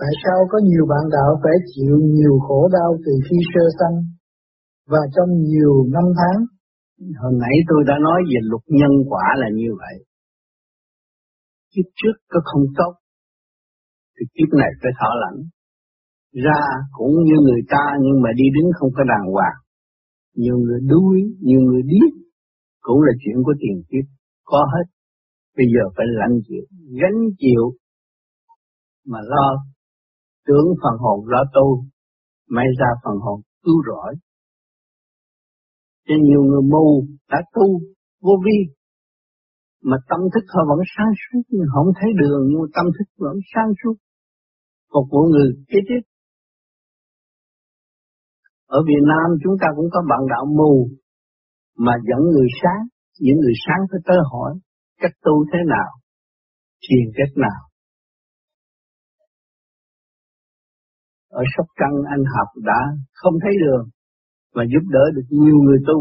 Tại sao có nhiều bạn đạo phải chịu nhiều khổ đau từ khi sơ sanh và trong nhiều năm tháng? Hồi nãy tôi đã nói về luật nhân quả là như vậy. Kiếp trước có không tốt, thì kiếp này phải thọ lãnh. Ra cũng như người ta nhưng mà đi đứng không có đàng hoàng. Nhiều người đuối, nhiều người điếc, cũng là chuyện của tiền kiếp, có hết. Bây giờ phải lãnh chịu, gánh chịu mà lo tưởng phần hồn lo tu, may ra phần hồn cứu rỗi. Cho nhiều người mù đã tu vô vi, mà tâm thức họ vẫn sáng suốt, nhưng không thấy đường, nhưng tâm thức vẫn sáng suốt. còn của người kế tiếp. Ở Việt Nam chúng ta cũng có bạn đạo mù, mà dẫn người sáng, những người sáng phải tới hỏi cách tu thế nào, thiền cách nào. Ở Sóc Trăng anh học đã không thấy đường, mà giúp đỡ được nhiều người tu.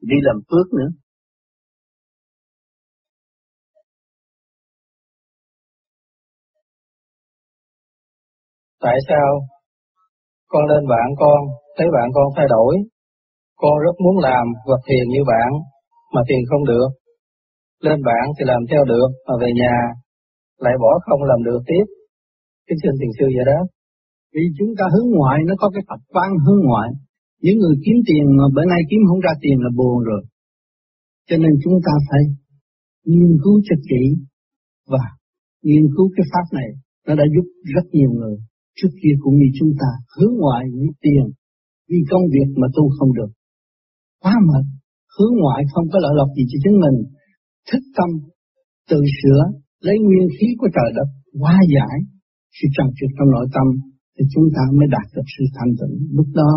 Đi làm phước nữa. Tại sao con lên bạn con, thấy bạn con thay đổi, con rất muốn làm vật thiền như bạn, mà thiền không được. Lên bạn thì làm theo được, mà về nhà lại bỏ không làm được tiếp. Kính xin thiền sư vậy đó. Vì chúng ta hướng ngoại, nó có cái tập quán hướng ngoại. Những người kiếm tiền mà bữa nay kiếm không ra tiền là buồn rồi. Cho nên chúng ta phải nghiên cứu cho kỹ và nghiên cứu cái pháp này. Nó đã giúp rất nhiều người. Trước kia cũng như chúng ta hướng ngoại vì tiền. Vì công việc mà tu không được. Quá mệt. Hướng ngoại không có lợi lộc gì cho chính mình. Thức tâm tự sửa lấy nguyên khí của trời đất hóa giải sự trần trực trong nội tâm thì chúng ta mới đạt được sự thanh tịnh. Lúc đó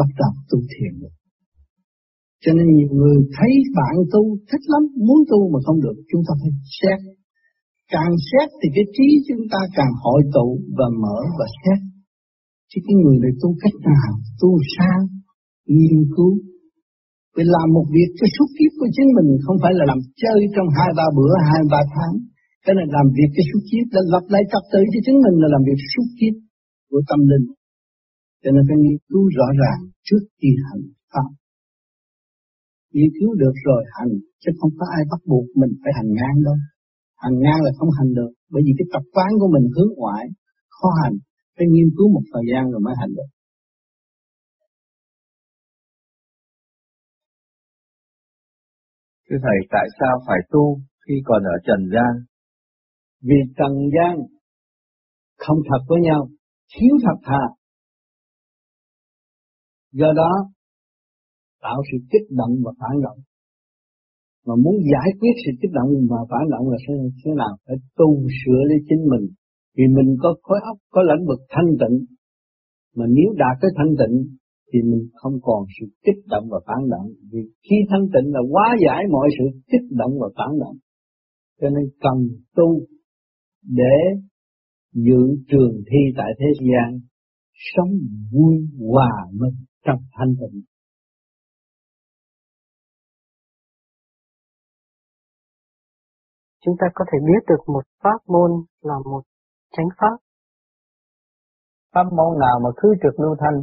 bắt đầu tu thiền được. Cho nên nhiều người thấy bạn tu thích lắm, muốn tu mà không được, chúng ta phải xét. Càng xét thì cái trí chúng ta càng hội tụ và mở và xét. Chứ cái người này tu cách nào, tu sao? Nghiên cứu. Vì làm một việc cho suốt kiếp của chính mình, không phải là làm chơi trong hai ba bữa, hai ba tháng. Cái này làm việc cho suốt kiếp, là lập lại trật tự cho chính mình là làm việc suốt kiếp của tâm linh. Cho nên phải nghiên cứu rõ ràng trước khi hành pháp. Nghiên cứu được rồi hành chứ không có ai bắt buộc mình phải hành ngang đâu. Hành ngang là không hành được bởi vì cái tập quán của mình hướng ngoại khó hành phải nghiên cứu một thời gian rồi mới hành được. Thưa Thầy, tại sao phải tu khi còn ở Trần gian? Vì Trần gian không thật với nhau, thiếu thật thà. Do đó, tạo sự kích động và phản động. Mà muốn giải quyết sự kích động và phản động là thế, thế nào phải tu sửa lấy chính mình. Vì mình có khối óc có lãnh vực thanh tịnh mà nếu đạt tới thanh tịnh thì mình không còn sự kích động và phản động. Vì khi thanh tịnh là hóa giải mọi sự kích động và phản động. Cho nên cần tu để giữ trường thi tại thế gian sống vui hòa mình trong thanh tịnh chúng ta có thể biết được một pháp môn là một chánh pháp. Pháp môn nào mà cứ trượt lưu thanh,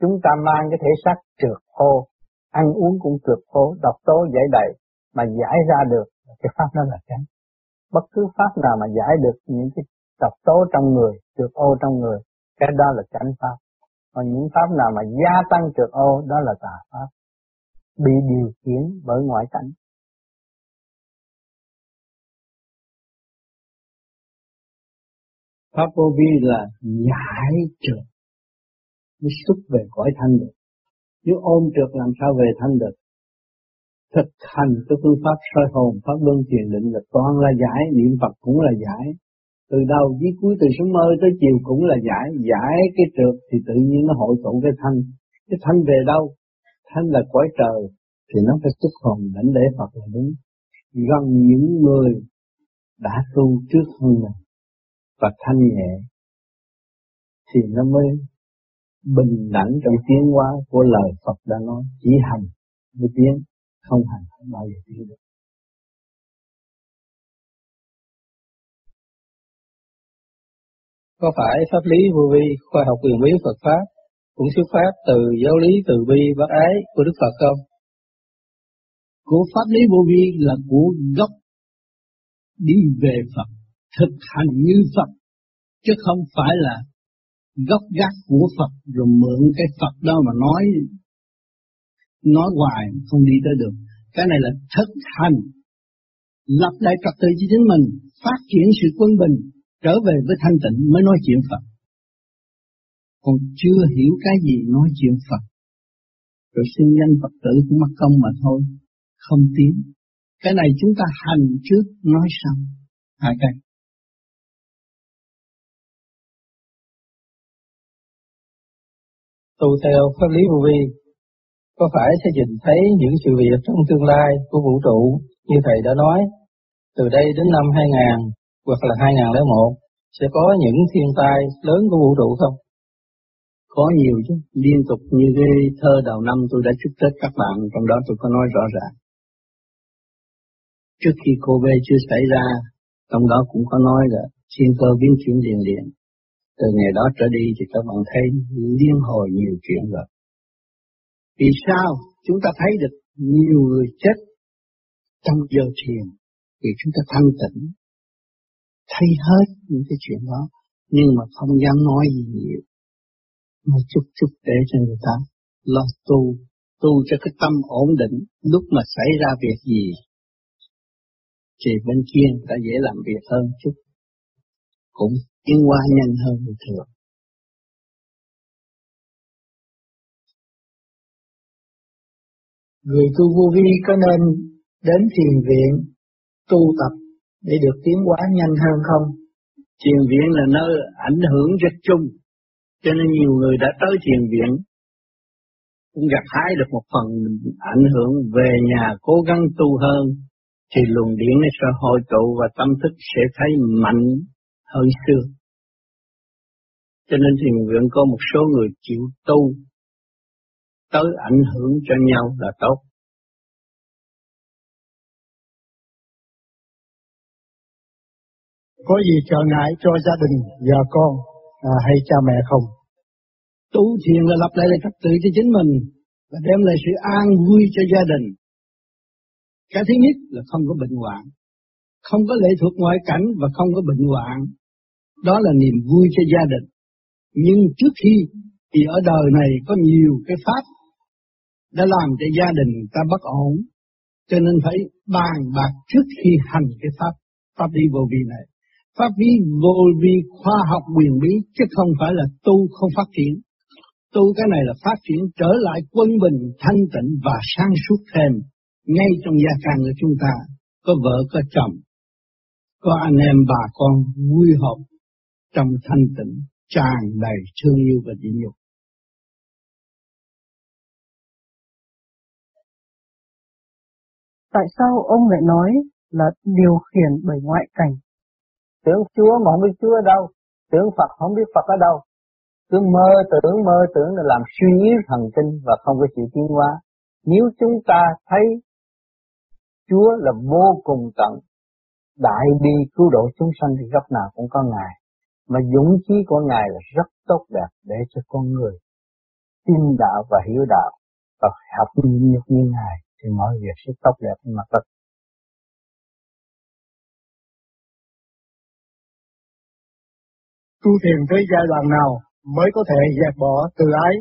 chúng ta mang cái thể xác trượt khô, ăn uống cũng trượt khô, độc tố giải đầy, mà giải ra được, cái pháp đó là chánh. Bất cứ pháp nào mà giải được những cái độc tố trong người, trượt ô trong người, cái đó là chánh pháp. Còn những pháp nào mà gia tăng trượt ô, đó là tà pháp. Bị điều khiển bởi ngoại cảnh. Pháp vô vi là giải trượt mới xuất về cõi thanh được. Nếu ôm trượt làm sao về thanh được? Thực hành cái phương pháp soi hồn, pháp luân thiền định là toàn là giải, niệm Phật cũng là giải. Từ đầu chí cuối từ sớm mơ tới chiều cũng là giải, giải cái trượt thì tự nhiên nó hội tụ cái thanh. Cái thanh về đâu? Thanh là cõi trời, thì nó phải xuất hồn đảnh lễ Phật là đúng. Gần những người đã tu trước hơn mình và thanh nhẹ thì nó mới bình đẳng trong tiến hóa của lời Phật đã nói chỉ hành mới tiến không hành không bao giờ tiến được Có phải pháp lý vô vi, khoa học quyền bí Phật Pháp cũng xuất phát từ giáo lý từ bi bác ái của Đức Phật không? Của pháp lý vô vi là của gốc đi về Phật, thực hành như Phật, chứ không phải là gốc gác của Phật rồi mượn cái Phật đó mà nói nói hoài không đi tới được. Cái này là thực hành lập lại trật tự cho chính mình, phát triển sự quân bình, trở về với thanh tịnh mới nói chuyện Phật. Còn chưa hiểu cái gì nói chuyện Phật. Rồi sinh danh Phật tử cũng mất công mà thôi, không tiến. Cái này chúng ta hành trước nói sau. Hai cái. Tu theo pháp lý vô vi, có phải sẽ nhìn thấy những sự việc trong tương lai của vũ trụ như Thầy đã nói, từ đây đến năm 2000 hoặc là 2001 sẽ có những thiên tai lớn của vũ trụ không? Có nhiều chứ, liên tục như cái thơ đầu năm tôi đã chúc Tết các bạn, trong đó tôi có nói rõ ràng. Trước khi Kobe chưa xảy ra, trong đó cũng có nói là thiên cơ biến chuyển liền liền. Từ ngày đó trở đi thì các bạn thấy liên hồi nhiều chuyện rồi. Vì sao chúng ta thấy được nhiều người chết trong giờ thiền vì chúng ta thanh tịnh thấy hết những cái chuyện đó, nhưng mà không dám nói gì nhiều. Mà chút chút để cho người ta lo tu tu cho cái tâm ổn định, lúc mà xảy ra việc gì, thì bên kia người ta dễ làm việc hơn chút, cũng tiến qua nhanh hơn bình thường. Người tu vô vi có nên đến thiền viện tu tập để được tiến hóa nhanh hơn không? Thiền viện là nơi ảnh hưởng rất chung, cho nên nhiều người đã tới thiền viện cũng gặt hái được một phần ảnh hưởng về nhà cố gắng tu hơn thì luồng điển nó sẽ hội tụ và tâm thức sẽ thấy mạnh hơn xưa. Cho nên thiền viện có một số người chịu tu tới ảnh hưởng cho nhau là tốt. Có gì trở ngại cho gia đình, vợ con à, hay cha mẹ không? Tu thiền là lập lại lại trật tự cho chính mình và đem lại sự an vui cho gia đình. Cái thứ nhất là không có bệnh hoạn, không có lệ thuộc ngoại cảnh và không có bệnh hoạn. Đó là niềm vui cho gia đình. Nhưng trước khi thì ở đời này có nhiều cái pháp đã làm cho gia đình ta bất ổn, cho nên phải bàn bạc trước khi hành cái pháp pháp đi vô vi này. Pháp lý vô vi khoa học quyền bí chứ không phải là tu không phát triển. Tu cái này là phát triển trở lại quân bình, thanh tịnh và sáng suốt thêm. Ngay trong gia càng của chúng ta, có vợ có chồng, có anh em bà con vui họp trong thanh tịnh, tràn đầy thương yêu và nhịn nhục. Tại sao ông lại nói là điều khiển bởi ngoại cảnh Tưởng Chúa mà không biết Chúa ở đâu, tưởng Phật không biết Phật ở đâu. Cứ mơ tưởng mơ tưởng là làm suy yếu thần kinh và không có chịu tiến hóa. Nếu chúng ta thấy Chúa là vô cùng tận, đại bi cứu độ chúng sanh thì góc nào cũng có Ngài. Mà dũng chí của Ngài là rất tốt đẹp để cho con người tin đạo và hiểu đạo và học nhục như Ngài thì mọi việc sẽ tốt đẹp mà mặt đất. Tu thiền tới giai đoạn nào mới có thể dẹp bỏ từ ái,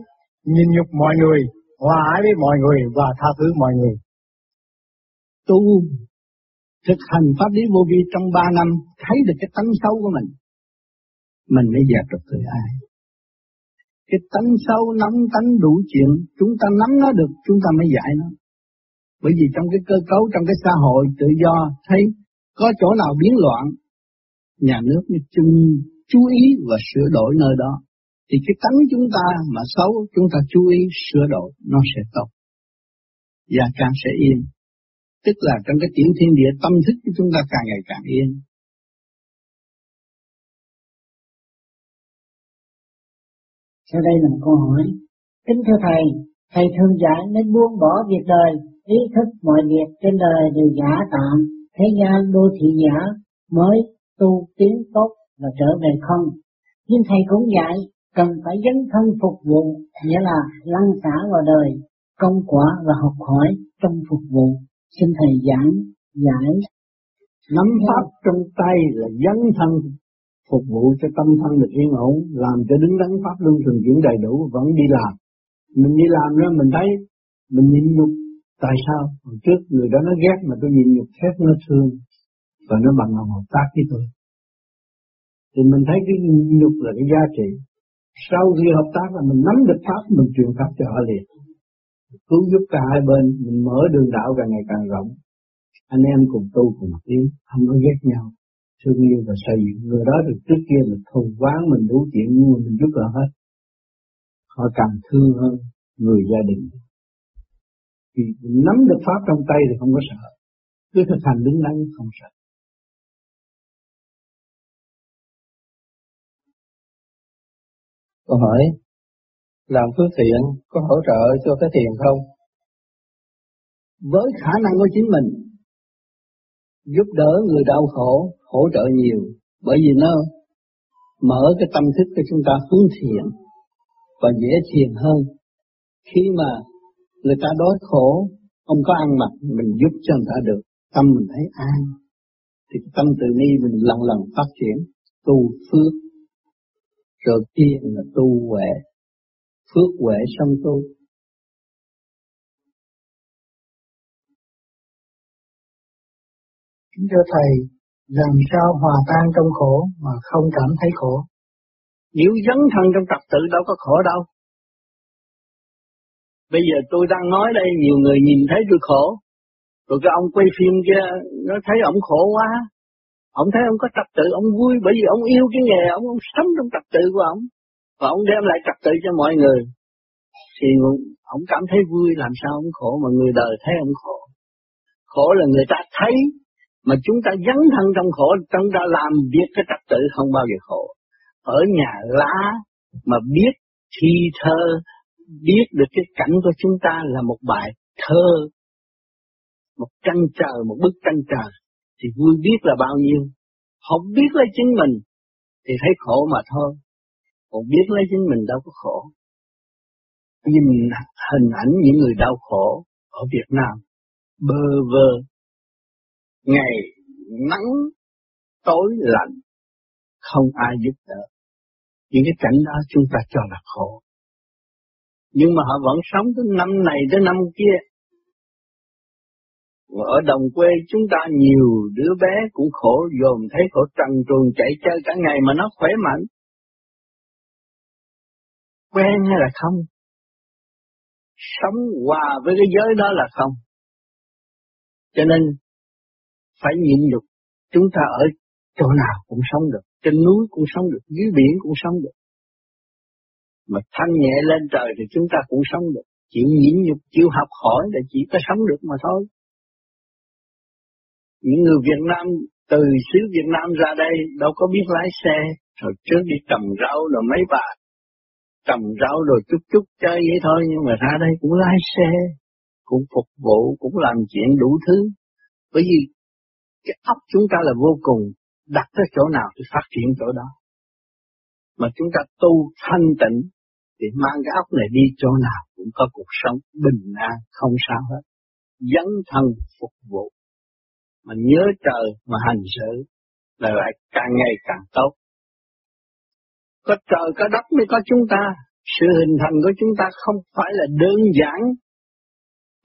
nhìn nhục mọi người, hòa ái với mọi người và tha thứ mọi người. Tu thực hành pháp lý vô vi trong ba năm thấy được cái tánh xấu của mình. Mình mới dẹp được từ ái. Cái tánh xấu nắm tánh đủ chuyện, chúng ta nắm nó được, chúng ta mới giải nó. Bởi vì trong cái cơ cấu, trong cái xã hội tự do, thấy có chỗ nào biến loạn, nhà nước mới chung chú ý và sửa đổi nơi đó. Thì cái tánh chúng ta mà xấu, chúng ta chú ý sửa đổi, nó sẽ tốt. Và càng sẽ yên. Tức là trong cái tiểu thiên địa tâm thức của chúng ta càng ngày càng yên. Sau đây là một câu hỏi. Kính thưa Thầy, Thầy thường dạy nên buông bỏ việc đời, ý thức mọi việc trên đời đều giả tạm, thế gian đô thị giả mới tu tiến tốt và trở về không. Nhưng Thầy cũng dạy cần phải dấn thân phục vụ, nghĩa là lăn xả vào đời, công quả và học hỏi trong phục vụ. Xin Thầy giảng, giải. Nắm pháp trong tay là dấn thân phục vụ cho tâm thân được yên ổn, làm cho đứng đắn pháp luân thường chuyển đầy đủ vẫn đi làm. Mình đi làm đó mình thấy mình nhịn nhục tại sao? Hồi trước người đó nó ghét mà tôi nhịn nhục thét nó thương và nó bằng lòng hợp tác với tôi. Thì mình thấy cái nhục là cái giá trị. Sau khi hợp tác là mình nắm được pháp mình truyền pháp cho họ liền. Cứu giúp cả hai bên, mình mở đường đạo càng ngày càng rộng. Anh em cùng tu cùng tiến, không có ghét nhau thương yêu và xây dựng người đó được trước kia là thù quán mình đủ chuyện nhưng mà mình giúp đỡ hết họ càng thương hơn người gia đình vì nắm được pháp trong tay thì không có sợ cứ thực hành đứng đắn không sợ Câu hỏi, làm phước thiện có hỗ trợ cho cái thiền không? Với khả năng của chính mình, giúp đỡ người đau khổ, hỗ trợ nhiều, bởi vì nó mở cái tâm thức cho chúng ta hướng thiện và dễ thiền hơn. Khi mà người ta đói khổ, không có ăn mặc, mình giúp cho người ta được, tâm mình thấy an. Thì tâm từ ni mình lần lần phát triển, tu phước, rồi kia là tu huệ, phước huệ song tu. Kính thưa Thầy, làm sao hòa tan trong khổ mà không cảm thấy khổ? Nếu dấn thân trong trật tự đâu có khổ đâu. Bây giờ tôi đang nói đây, nhiều người nhìn thấy tôi khổ. Rồi cái ông quay phim kia, nó thấy ông khổ quá. Ông thấy ông có trật tự, ông vui bởi vì ông yêu cái nghề, ông, ông sống trong trật tự của ông. Và ông đem lại trật tự cho mọi người. Thì ông cảm thấy vui làm sao ông khổ mà người đời thấy ông khổ. Khổ là người ta thấy mà chúng ta dấn thân trong khổ, chúng ta làm việc cái trật tự không bao giờ khổ. Ở nhà lá mà biết thi thơ, biết được cái cảnh của chúng ta là một bài thơ, một tranh trời, một bức tranh trời, thì vui biết là bao nhiêu. Không biết lấy chính mình, thì thấy khổ mà thôi. Còn biết lấy chính mình đâu có khổ. Nhìn hình ảnh những người đau khổ ở Việt Nam, bơ vơ, ngày nắng tối lạnh không ai giúp đỡ những cái cảnh đó chúng ta cho là khổ nhưng mà họ vẫn sống tới năm này tới năm kia và ở đồng quê chúng ta nhiều đứa bé cũng khổ dồn thấy khổ trần truồng chạy chơi cả ngày mà nó khỏe mạnh quen hay là không sống hòa với cái giới đó là không cho nên phải nhịn nhục. Chúng ta ở chỗ nào cũng sống được, trên núi cũng sống được, dưới biển cũng sống được. Mà thanh nhẹ lên trời thì chúng ta cũng sống được. Chịu nhịn nhục, chịu học hỏi là chỉ có sống được mà thôi. Những người Việt Nam từ xứ Việt Nam ra đây đâu có biết lái xe, rồi trước đi trồng rau rồi mấy bà trồng rau rồi chút chút chơi vậy thôi nhưng mà ra đây cũng lái xe, cũng phục vụ, cũng làm chuyện đủ thứ. Bởi vì cái óc chúng ta là vô cùng, đặt tới chỗ nào thì phát triển chỗ đó. Mà chúng ta tu thanh tịnh thì mang cái óc này đi chỗ nào cũng có cuộc sống bình an, không sao hết. Dấn thân phục vụ. Mà nhớ trời mà hành sự là lại càng ngày càng tốt. Có trời, có đất mới có chúng ta. Sự hình thành của chúng ta không phải là đơn giản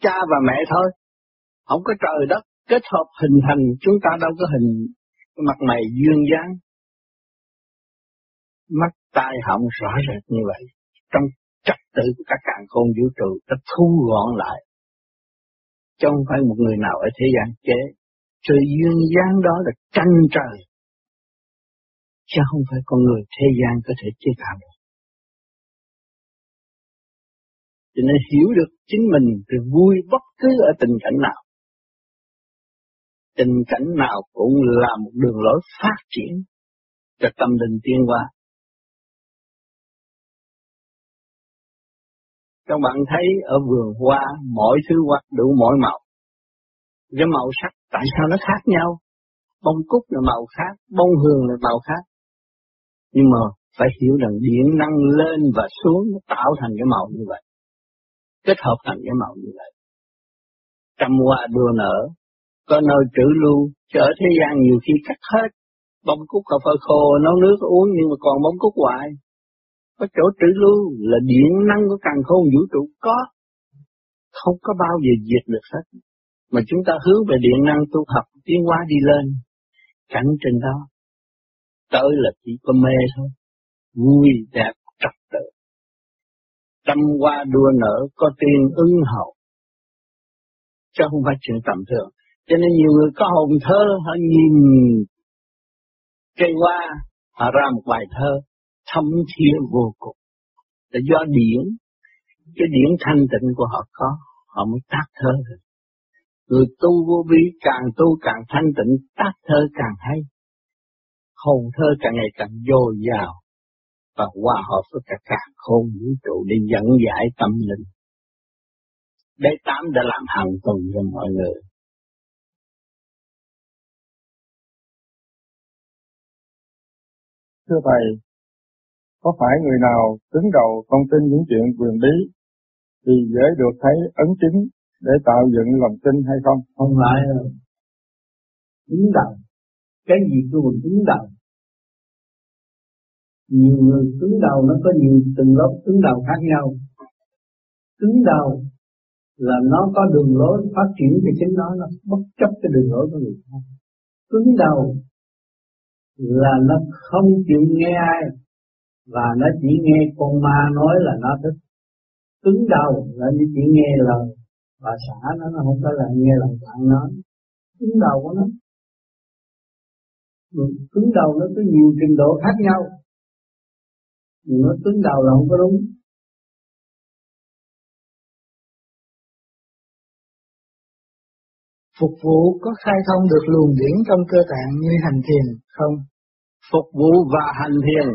cha và mẹ thôi. Không có trời, đất kết hợp hình thành chúng ta đâu có hình mặt mày duyên dáng mắt tai họng rõ rệt như vậy trong trật tự của các càng khôn vũ trụ ta thu gọn lại chứ không phải một người nào ở thế gian chế sự duyên dáng đó là tranh trời chứ không phải con người thế gian có thể chế tạo được cho nên hiểu được chính mình thì vui bất cứ ở tình cảnh nào tình cảnh nào cũng là một đường lối phát triển cho tâm linh tiên qua. Các bạn thấy ở vườn hoa mỗi thứ hoa, đủ mỗi màu. Cái màu sắc tại sao nó khác nhau? Bông cúc là màu khác, bông hương là màu khác. Nhưng mà phải hiểu rằng điện năng lên và xuống nó tạo thành cái màu như vậy. Kết hợp thành cái màu như vậy. Trăm hoa đua nở, có nơi trữ lưu, chở thế gian nhiều khi cắt hết. Bông cúc cà phê khô nấu nước uống nhưng mà còn bông cúc hoài. Có chỗ trữ lưu là điện năng của càng khôn vũ trụ có. Không có bao giờ diệt được hết. Mà chúng ta hướng về điện năng tu học tiến hóa đi lên. Cảnh trên đó. Tới là chỉ có mê thôi. Vui đẹp trật tự. Trăm hoa đua nở có tiền ưng hậu. Chứ không phải chuyện tầm thường. Cho nên nhiều người có hồn thơ họ nhìn cây hoa họ ra một bài thơ thâm thiên vô cùng. Là do điển, cái điển thanh tịnh của họ có, họ mới tác thơ được. Người tu vô vi càng tu càng thanh tịnh, tác thơ càng hay. Hồn thơ càng ngày càng dồi dào và hòa hợp với cả càng khôn vũ trụ để dẫn giải tâm linh. Đế tám đã làm hàng tuần cho mọi người. Thưa Thầy, có phải người nào đứng đầu không tin những chuyện quyền bí thì dễ được thấy ấn chứng để tạo dựng lòng tin hay không? Không phải đâu. Đứng đầu. Cái gì tôi cũng đứng đầu. Nhiều người đứng đầu nó có nhiều từng lớp đứng đầu khác nhau. Đứng đầu là nó có đường lối phát triển thì chính nó nó bất chấp cái đường lối của người khác. Cứng đầu là nó không chịu nghe ai và nó chỉ nghe con ma nói là nó thích cứng đầu là nó chỉ nghe lời và xả nó nó không có là nghe lời bạn nói. Cứng đầu của nó. Cứng đầu nó có nhiều trình độ khác nhau. Nhưng nó cứng đầu là không có đúng. Phục vụ có khai thông được luồng điển trong cơ tạng như hành thiền không? Phục vụ và hành thiền.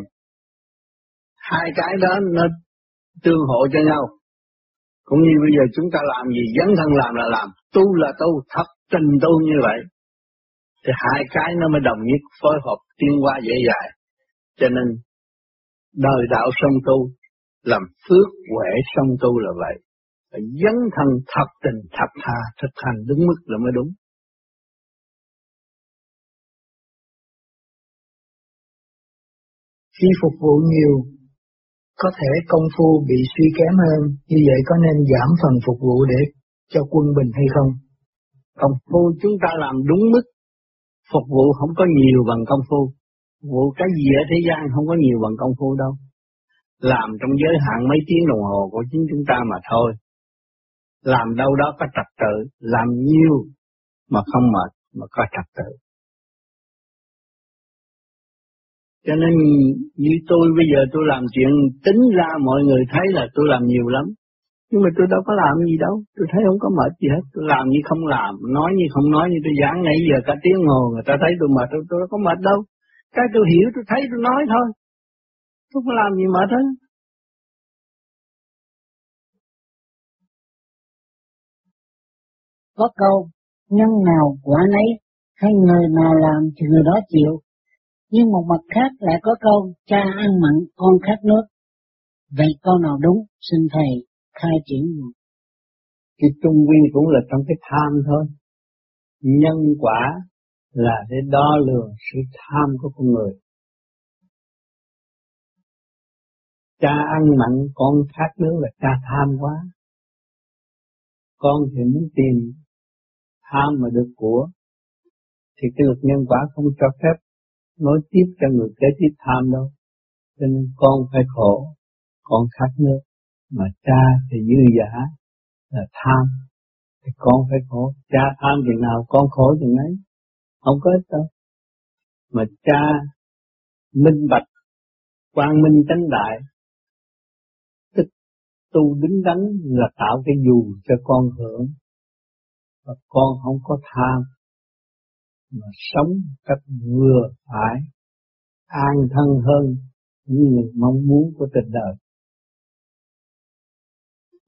Hai cái đó nó tương hộ cho nhau. Cũng như bây giờ chúng ta làm gì dấn thân làm là làm, tu là tu, thấp trình tu như vậy. Thì hai cái nó mới đồng nhất phối hợp tiến qua dễ dàng. Cho nên đời đạo song tu, làm phước huệ song tu là vậy. Phải dấn thân thật tình thật tha, thực hành đúng mức là mới đúng. Khi phục vụ nhiều, có thể công phu bị suy kém hơn, như vậy có nên giảm phần phục vụ để cho quân bình hay không? Công phu chúng ta làm đúng mức, phục vụ không có nhiều bằng công phu. Phục vụ cái gì ở thế gian không có nhiều bằng công phu đâu. Làm trong giới hạn mấy tiếng đồng hồ của chính chúng ta mà thôi. Làm đâu đó có trật tự, làm nhiều mà không mệt mà có trật tự. Cho nên như tôi bây giờ tôi làm chuyện tính ra mọi người thấy là tôi làm nhiều lắm. Nhưng mà tôi đâu có làm gì đâu, tôi thấy không có mệt gì hết, tôi làm như không làm, nói như không nói như tôi giảng nãy giờ cả tiếng hồ người ta thấy tôi mệt, tôi, tôi đâu có mệt đâu. Cái tôi hiểu, tôi thấy, tôi nói thôi. Tôi không làm gì mệt hết. Có câu, nhân nào quả nấy, hay người nào làm thì người đó chịu, nhưng một mặt khác lại có câu cha ăn mặn con khát nước. Vậy câu nào đúng, xin thầy khai triển một. Cái trung quy cũng là trong cái tham thôi. Nhân quả là để đo lường sự tham của con người. Cha ăn mặn, con khát nước là cha tham quá. Con thì muốn tìm tham mà được của, thì cái luật nhân quả không cho phép nói tiếp cho người kế tiếp tham đâu. Cho nên con phải khổ, con khát nước, mà cha thì dư giả là tham, thì con phải khổ. Cha tham chừng nào con khổ chừng ấy, không có ích đâu. Mà cha minh bạch, quang minh chánh đại, tức tu đứng đắn là tạo cái dù cho con hưởng, và con không có tham, mà sống cách vừa phải an thân hơn những mong muốn của tình đời.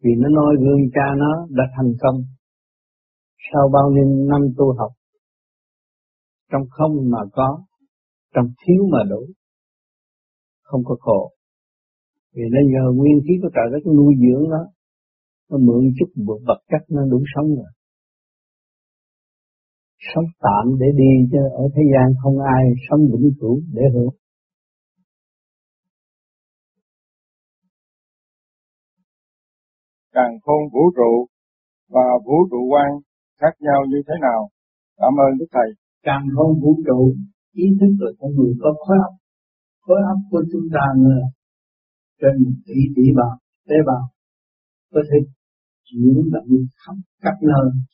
Vì nó nói gương cha nó đã thành công sau bao nhiêu năm tu học trong không mà có trong thiếu mà đủ không có khổ. Vì nó nhờ nguyên khí của trời đất nuôi dưỡng nó, nó mượn chút một vật chất nó đủ sống rồi. Sống tạm để đi chứ ở thế gian không ai sống vĩnh cửu để hưởng. Càng khôn vũ trụ và vũ trụ quan khác nhau như thế nào? Cảm ơn Đức Thầy. Càng khôn vũ trụ, ý thức của con người có khối óc. Khối óc của chúng ta là trên tỷ tỷ bào, tế bào có thể chuyển động khắp các nơi.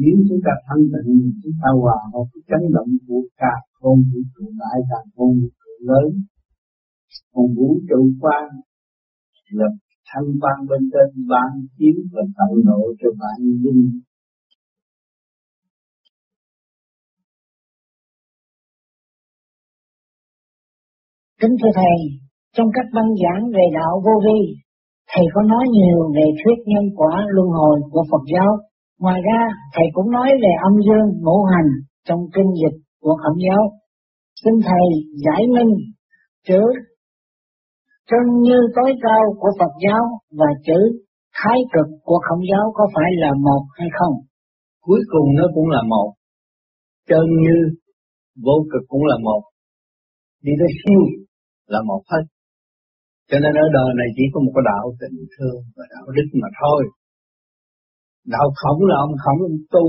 Nếu chúng ta thanh tịnh, chúng ta hòa hợp với chấn động của cả con vũ trụ đại cả con vũ trụ lớn. Còn vũ trụ quan là thanh quan bên trên ban chiếu và tạo độ cho bạn linh Kính thưa Thầy, trong các băng giảng về đạo vô vi, Thầy có nói nhiều về thuyết nhân quả luân hồi của Phật giáo. Ngoài ra, Thầy cũng nói về âm dương ngũ hành trong kinh dịch của Khổng giáo. Xin Thầy giải minh chữ chân như tối cao của Phật giáo và chữ thái cực của Khổng giáo có phải là một hay không? Cuối cùng nó cũng là một. Chân như vô cực cũng là một. Đi tới siêu là một hết. Cho nên ở đời này chỉ có một cái đạo tình thương và đạo đức mà thôi. Đạo khổng là ông khổng ông tu,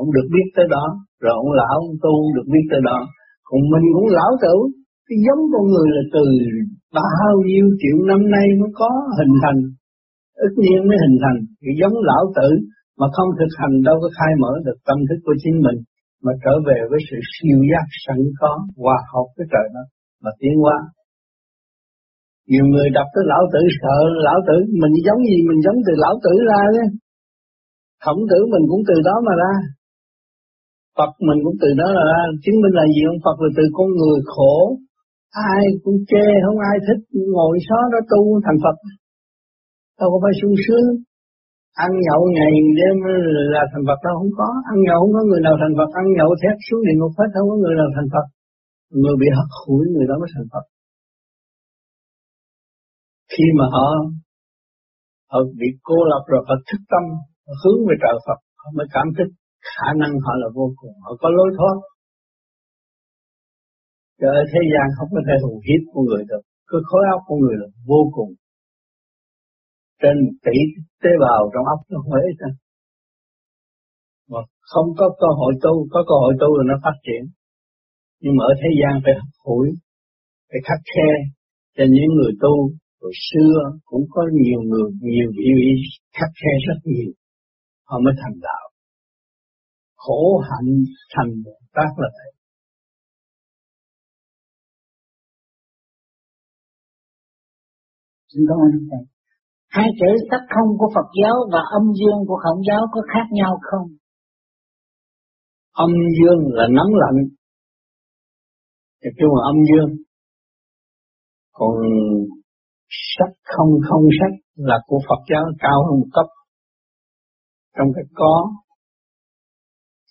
ông được biết tới đó, rồi ông lão ông tu được biết tới đó. Còn mình cũng lão tử, cái giống con người là từ bao nhiêu triệu năm nay mới có hình thành, ức nhiên mới hình thành. Cái giống lão tử mà không thực hành đâu có khai mở được tâm thức của chính mình, mà trở về với sự siêu giác sẵn có, hòa hợp với trời đó, mà tiến hóa nhiều người đọc tới lão tử sợ lão tử mình giống gì mình giống từ lão tử ra chứ khổng tử mình cũng từ đó mà ra. Phật mình cũng từ đó là ra. Chứng minh là gì ông Phật là từ con người khổ. Ai cũng chê, không ai thích. Ngồi xó đó tu thành Phật. Đâu có phải sung sướng. Ăn nhậu ngày đêm là thành Phật đâu, không có. Ăn nhậu không có người nào thành Phật. Ăn nhậu thét xuống địa ngục hết, không có người nào thành Phật. Người bị hất hủi, người đó mới thành Phật. Khi mà họ họ bị cô lập rồi, họ thức tâm hướng về trời Phật họ mới cảm thức khả năng họ là vô cùng họ có lối thoát. Cho ở thế gian không có thể hù hiếp con người được cái khối óc của người là vô cùng. Trên tỷ tế bào trong óc nó huế ra mà không có cơ hội tu có cơ hội tu rồi nó phát triển. Nhưng mà ở thế gian phải học hủi phải khắc khe cho những người tu. Hồi xưa cũng có nhiều người, nhiều vị vị khắc khe rất nhiều, họ mới thành đạo. Khổ hạnh thành Bồ Tát là vậy. Xin cảm ơn Thầy. Hai chữ sắc không của Phật giáo và âm dương của Khổng giáo có khác nhau không? Âm dương là nóng lạnh. Kêu là âm dương. Còn sắc không không sắc là của Phật giáo cao hơn một cấp. Trong cái có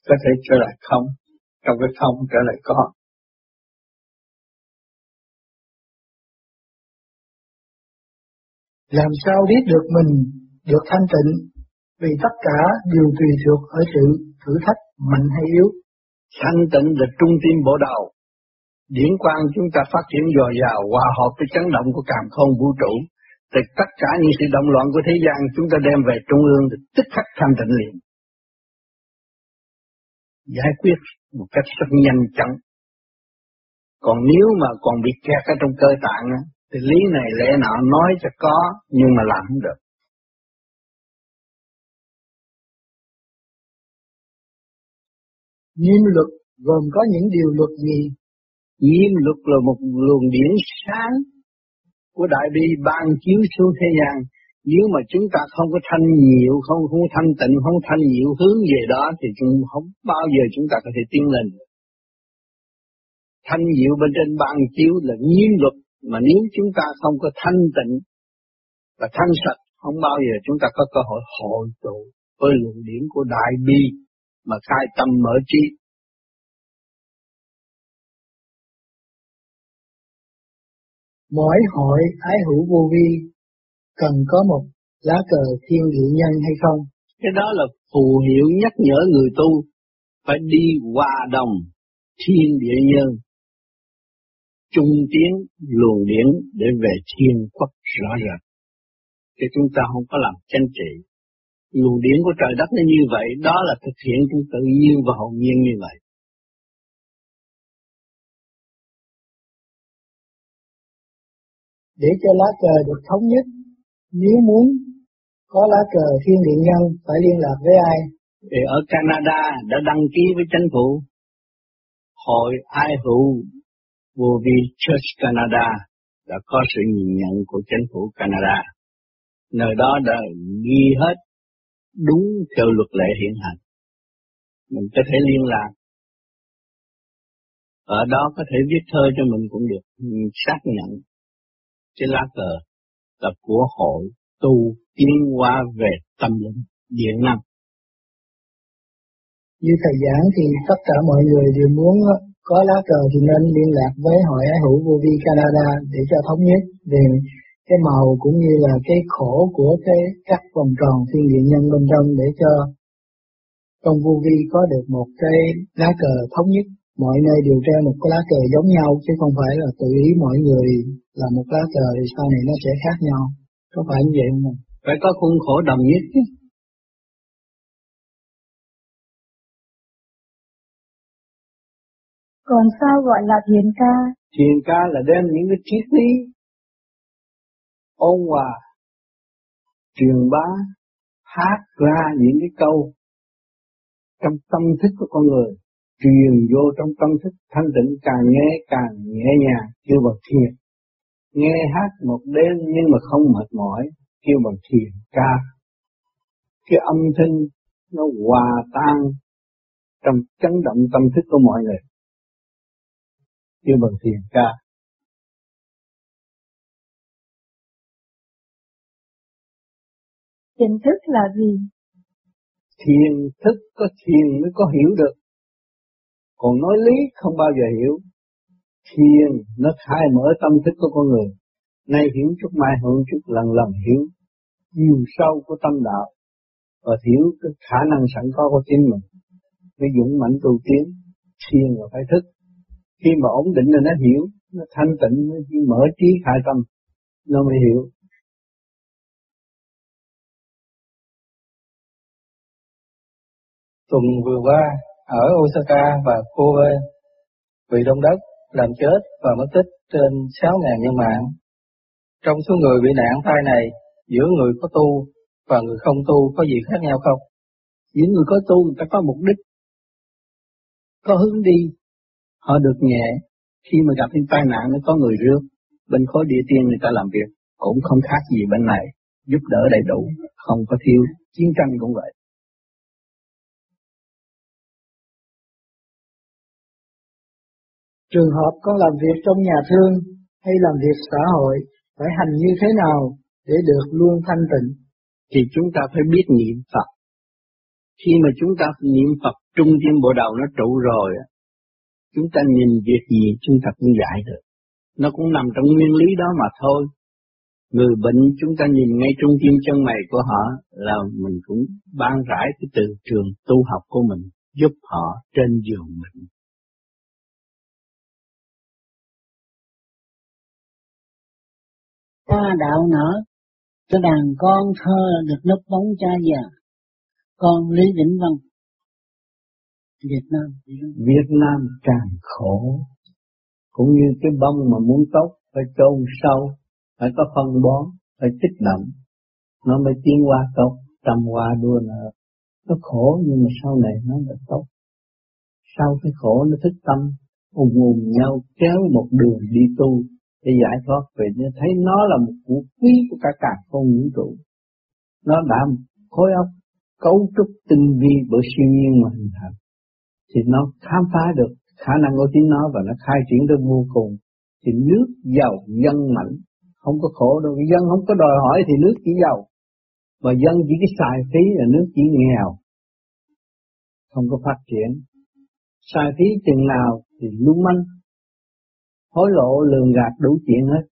có thể trở lại không, trong cái không trở lại có. Làm sao biết được mình được thanh tịnh vì tất cả đều tùy thuộc ở sự thử thách mạnh hay yếu. Thanh tịnh là trung tim bộ đầu, Điển quang chúng ta phát triển dồi dào hòa hợp với chấn động của càng không vũ trụ. Thì tất cả những sự động loạn của thế gian chúng ta đem về trung ương thì tức khắc thanh tịnh liền. Giải quyết một cách rất nhanh chóng. Còn nếu mà còn bị kẹt ở trong cơ tạng thì lý này lẽ nọ nói cho có nhưng mà làm không được. Nghiêm luật gồm có những điều luật gì Diêm luật là một luồng điển sáng của Đại Bi ban chiếu xuống thế gian. Nếu mà chúng ta không có thanh nhiều, không không thanh tịnh, không thanh nhiều hướng về đó thì chúng không bao giờ chúng ta có thể tiến lên. Thanh nhiều bên trên ban chiếu là nhiên luật, mà nếu chúng ta không có thanh tịnh và thanh sạch, không bao giờ chúng ta có cơ hội hội tụ với luận điểm của Đại Bi mà khai tâm mở trí mỗi hội ái hữu vô vi cần có một lá cờ thiên địa nhân hay không? Cái đó là phù hiệu nhắc nhở người tu phải đi hòa đồng thiên địa nhân trung tiến luồng điển để về thiên quốc rõ rệt. Thì chúng ta không có làm tranh trị. Luồng điển của trời đất nó như vậy, đó là thực hiện trong tự nhiên và hồn nhiên như vậy. Để cho lá cờ được thống nhất, nếu muốn có lá cờ thiên địa nhân phải liên lạc với ai? Thì ở Canada đã đăng ký với chính phủ Hội Ai Hữu Vô Vi Church Canada đã có sự nhìn nhận của chính phủ Canada. Nơi đó đã ghi hết đúng theo luật lệ hiện hành. Mình có thể liên lạc. Ở đó có thể viết thơ cho mình cũng được, mình xác nhận. Cái lá cờ là của hội tu tiến hóa về tâm linh điện năng. Như thầy giảng thì tất cả mọi người đều muốn có lá cờ thì nên liên lạc với hội ái hữu vô vi Canada để cho thống nhất về cái màu cũng như là cái khổ của cái các vòng tròn thiên địa nhân bên trong để cho trong vô vi có được một cái lá cờ thống nhất mọi nơi đều treo một cái lá cờ giống nhau chứ không phải là tự ý mọi người là một lá cờ thì sau này nó sẽ khác nhau có phải như vậy không? Phải có khuôn khổ đồng nhất chứ. Còn sao gọi là thiền ca? Thiền ca là đem những cái triết lý ôn hòa, truyền bá, hát ra những cái câu trong tâm thức của con người, truyền vô trong tâm thức thanh tịnh càng nghe càng nhẹ nhàng, kêu bằng thiền. Nghe hát một đêm nhưng mà không mệt mỏi, kêu bằng thiền ca. Cái âm thanh nó hòa tan trong chấn động tâm thức của mọi người. Kêu bằng thiền ca. Thiền thức là gì? Thiền thức có thiền mới có hiểu được. Còn nói lý không bao giờ hiểu. Thiền nó khai mở tâm thức của con người. Nay hiểu chút mai hưởng chút lần lần hiểu. Chiều sâu của tâm đạo. Và hiểu cái khả năng sẵn có của chính mình. Mới dũng mạnh tu tiến. Thiền là phải thức. Khi mà ổn định là nó hiểu. Nó thanh tịnh, nó mở trí khai tâm. Nó mới hiểu. Tuần vừa qua, ở Osaka và Kobe, bị động đất làm chết và mất tích trên 6.000 nhân mạng. Trong số người bị nạn tai này, giữa người có tu và người không tu có gì khác nhau không? Những người có tu người ta có mục đích, có hướng đi, họ được nhẹ. Khi mà gặp những tai nạn nó có người rước, bên khối địa tiên người ta làm việc cũng không khác gì bên này, giúp đỡ đầy đủ, không có thiếu, chiến tranh cũng vậy. Trường hợp con làm việc trong nhà thương hay làm việc xã hội phải hành như thế nào để được luôn thanh tịnh? Thì chúng ta phải biết niệm Phật. Khi mà chúng ta niệm Phật trung tâm bộ đầu nó trụ rồi, chúng ta nhìn việc gì chúng ta cũng giải được. Nó cũng nằm trong nguyên lý đó mà thôi. Người bệnh chúng ta nhìn ngay trung tim chân mày của họ là mình cũng ban rải cái từ trường tu học của mình giúp họ trên giường mình Hoa đạo nở, cho đàn con thơ được nấp bóng cha già. Con Lý Vĩnh Văn, Việt Nam. Việt Nam càng khổ, cũng như cái bông mà muốn tốt phải chôn sâu, phải có phân bón, phải tích đậm, nó mới tiến qua tốt, trầm qua đua nở. Nó khổ nhưng mà sau này nó là tốt. Sau cái khổ nó thức tâm, ùng ùng nhau kéo một đường đi tu để giải thoát về nên thấy nó là một vũ khí của cả cả con vũ trụ. Nó đã khối óc cấu trúc tinh vi bởi siêu nhiên mà hình thành. Thì nó khám phá được khả năng của chính nó và nó khai triển tới vô cùng. Thì nước giàu dân mạnh, không có khổ đâu. Dân không có đòi hỏi thì nước chỉ giàu. Mà dân chỉ cái xài phí là nước chỉ nghèo. Không có phát triển. Xài phí chừng nào thì lưu manh hối lộ lường gạt đủ chuyện hết.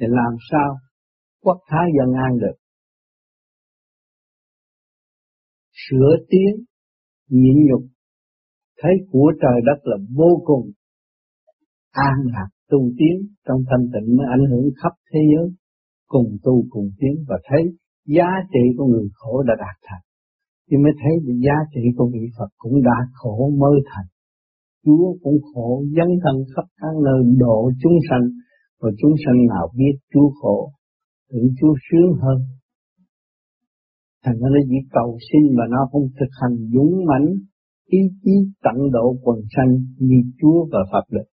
Thì làm sao quốc thái dân an được. Sửa tiến, nhịn nhục, thấy của trời đất là vô cùng. An lạc tu tiến trong thanh tịnh mới ảnh hưởng khắp thế giới. Cùng tu cùng tiến và thấy giá trị của người khổ đã đạt thành. Thì mới thấy giá trị của vị Phật cũng đã khổ mới thành. Chúa cũng khổ dấn thân khắp các nơi độ chúng sanh và chúng sanh nào biết Chúa khổ tưởng Chúa sướng hơn. Thành ra nó chỉ cầu xin mà nó không thực hành dũng mãnh ý chí tận độ quần sanh như Chúa và Phật được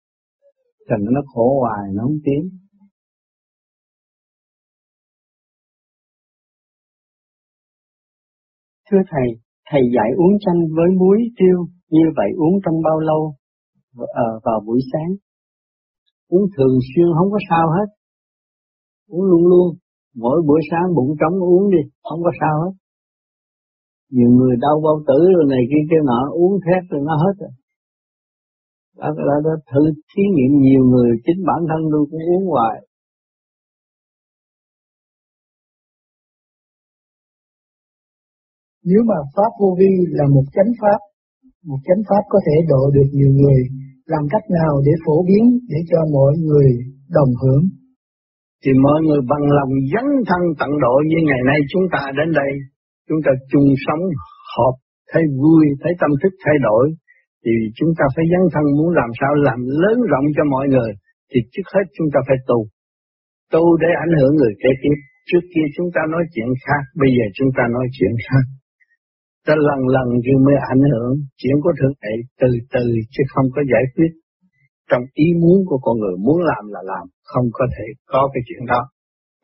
thành nó khổ hoài nó không tiến. Thưa Thầy, Thầy dạy uống chanh với muối tiêu, như vậy uống trong bao lâu à, vào buổi sáng? Uống thường xuyên không có sao hết. Uống luôn luôn, mỗi buổi sáng bụng trống uống đi, không có sao hết. Nhiều người đau bao tử rồi này kia kia nọ, uống thét rồi nó hết rồi. Đó, đó, đó, thử thí nghiệm nhiều người, chính bản thân tôi cũng uống hoài. Nếu mà Pháp vô vi là một chánh Pháp, một chánh Pháp có thể độ được nhiều người, làm cách nào để phổ biến để cho mọi người đồng hưởng? Thì mọi người bằng lòng dấn thân tận độ như ngày nay chúng ta đến đây, chúng ta chung sống, họp, thấy vui, thấy tâm thức thay đổi, thì chúng ta phải dấn thân muốn làm sao làm lớn rộng cho mọi người, thì trước hết chúng ta phải tu. Tu để ảnh hưởng người kế tiếp. Trước kia chúng ta nói chuyện khác, bây giờ chúng ta nói chuyện khác. Ta lần lần rồi mới ảnh hưởng, chuyện của thượng đế từ từ chứ không có giải quyết. Trong ý muốn của con người muốn làm là làm, không có thể có cái chuyện đó.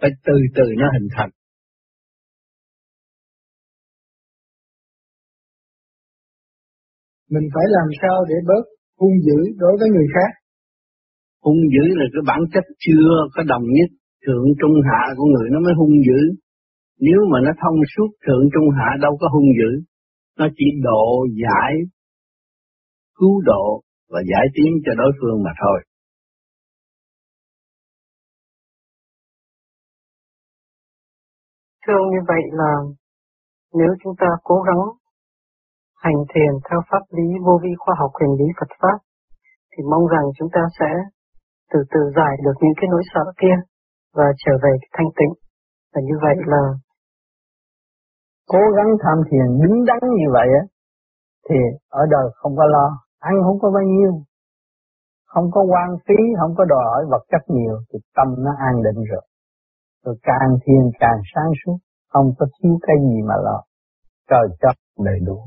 Phải từ từ nó hình thành. Mình phải làm sao để bớt hung dữ đối với người khác? Hung dữ là cái bản chất chưa có đồng nhất, thượng trung hạ của người nó mới hung dữ. Nếu mà nó thông suốt thượng trung hạ đâu có hung dữ, nó chỉ độ giải, cứu độ và giải tiến cho đối phương mà thôi. Thưa như vậy là nếu chúng ta cố gắng hành thiền theo pháp lý vô vi khoa học huyền lý Phật Pháp thì mong rằng chúng ta sẽ từ từ giải được những cái nỗi sợ kia và trở về thanh tịnh. Và như vậy là cố gắng tham thiền đứng đắn như vậy á thì ở đời không có lo, ăn không có bao nhiêu, không có quan phí, không có đòi hỏi vật chất nhiều thì tâm nó an định rồi. Rồi càng thiền càng sáng suốt, không có thiếu cái gì mà lo. Trời cho đầy đủ.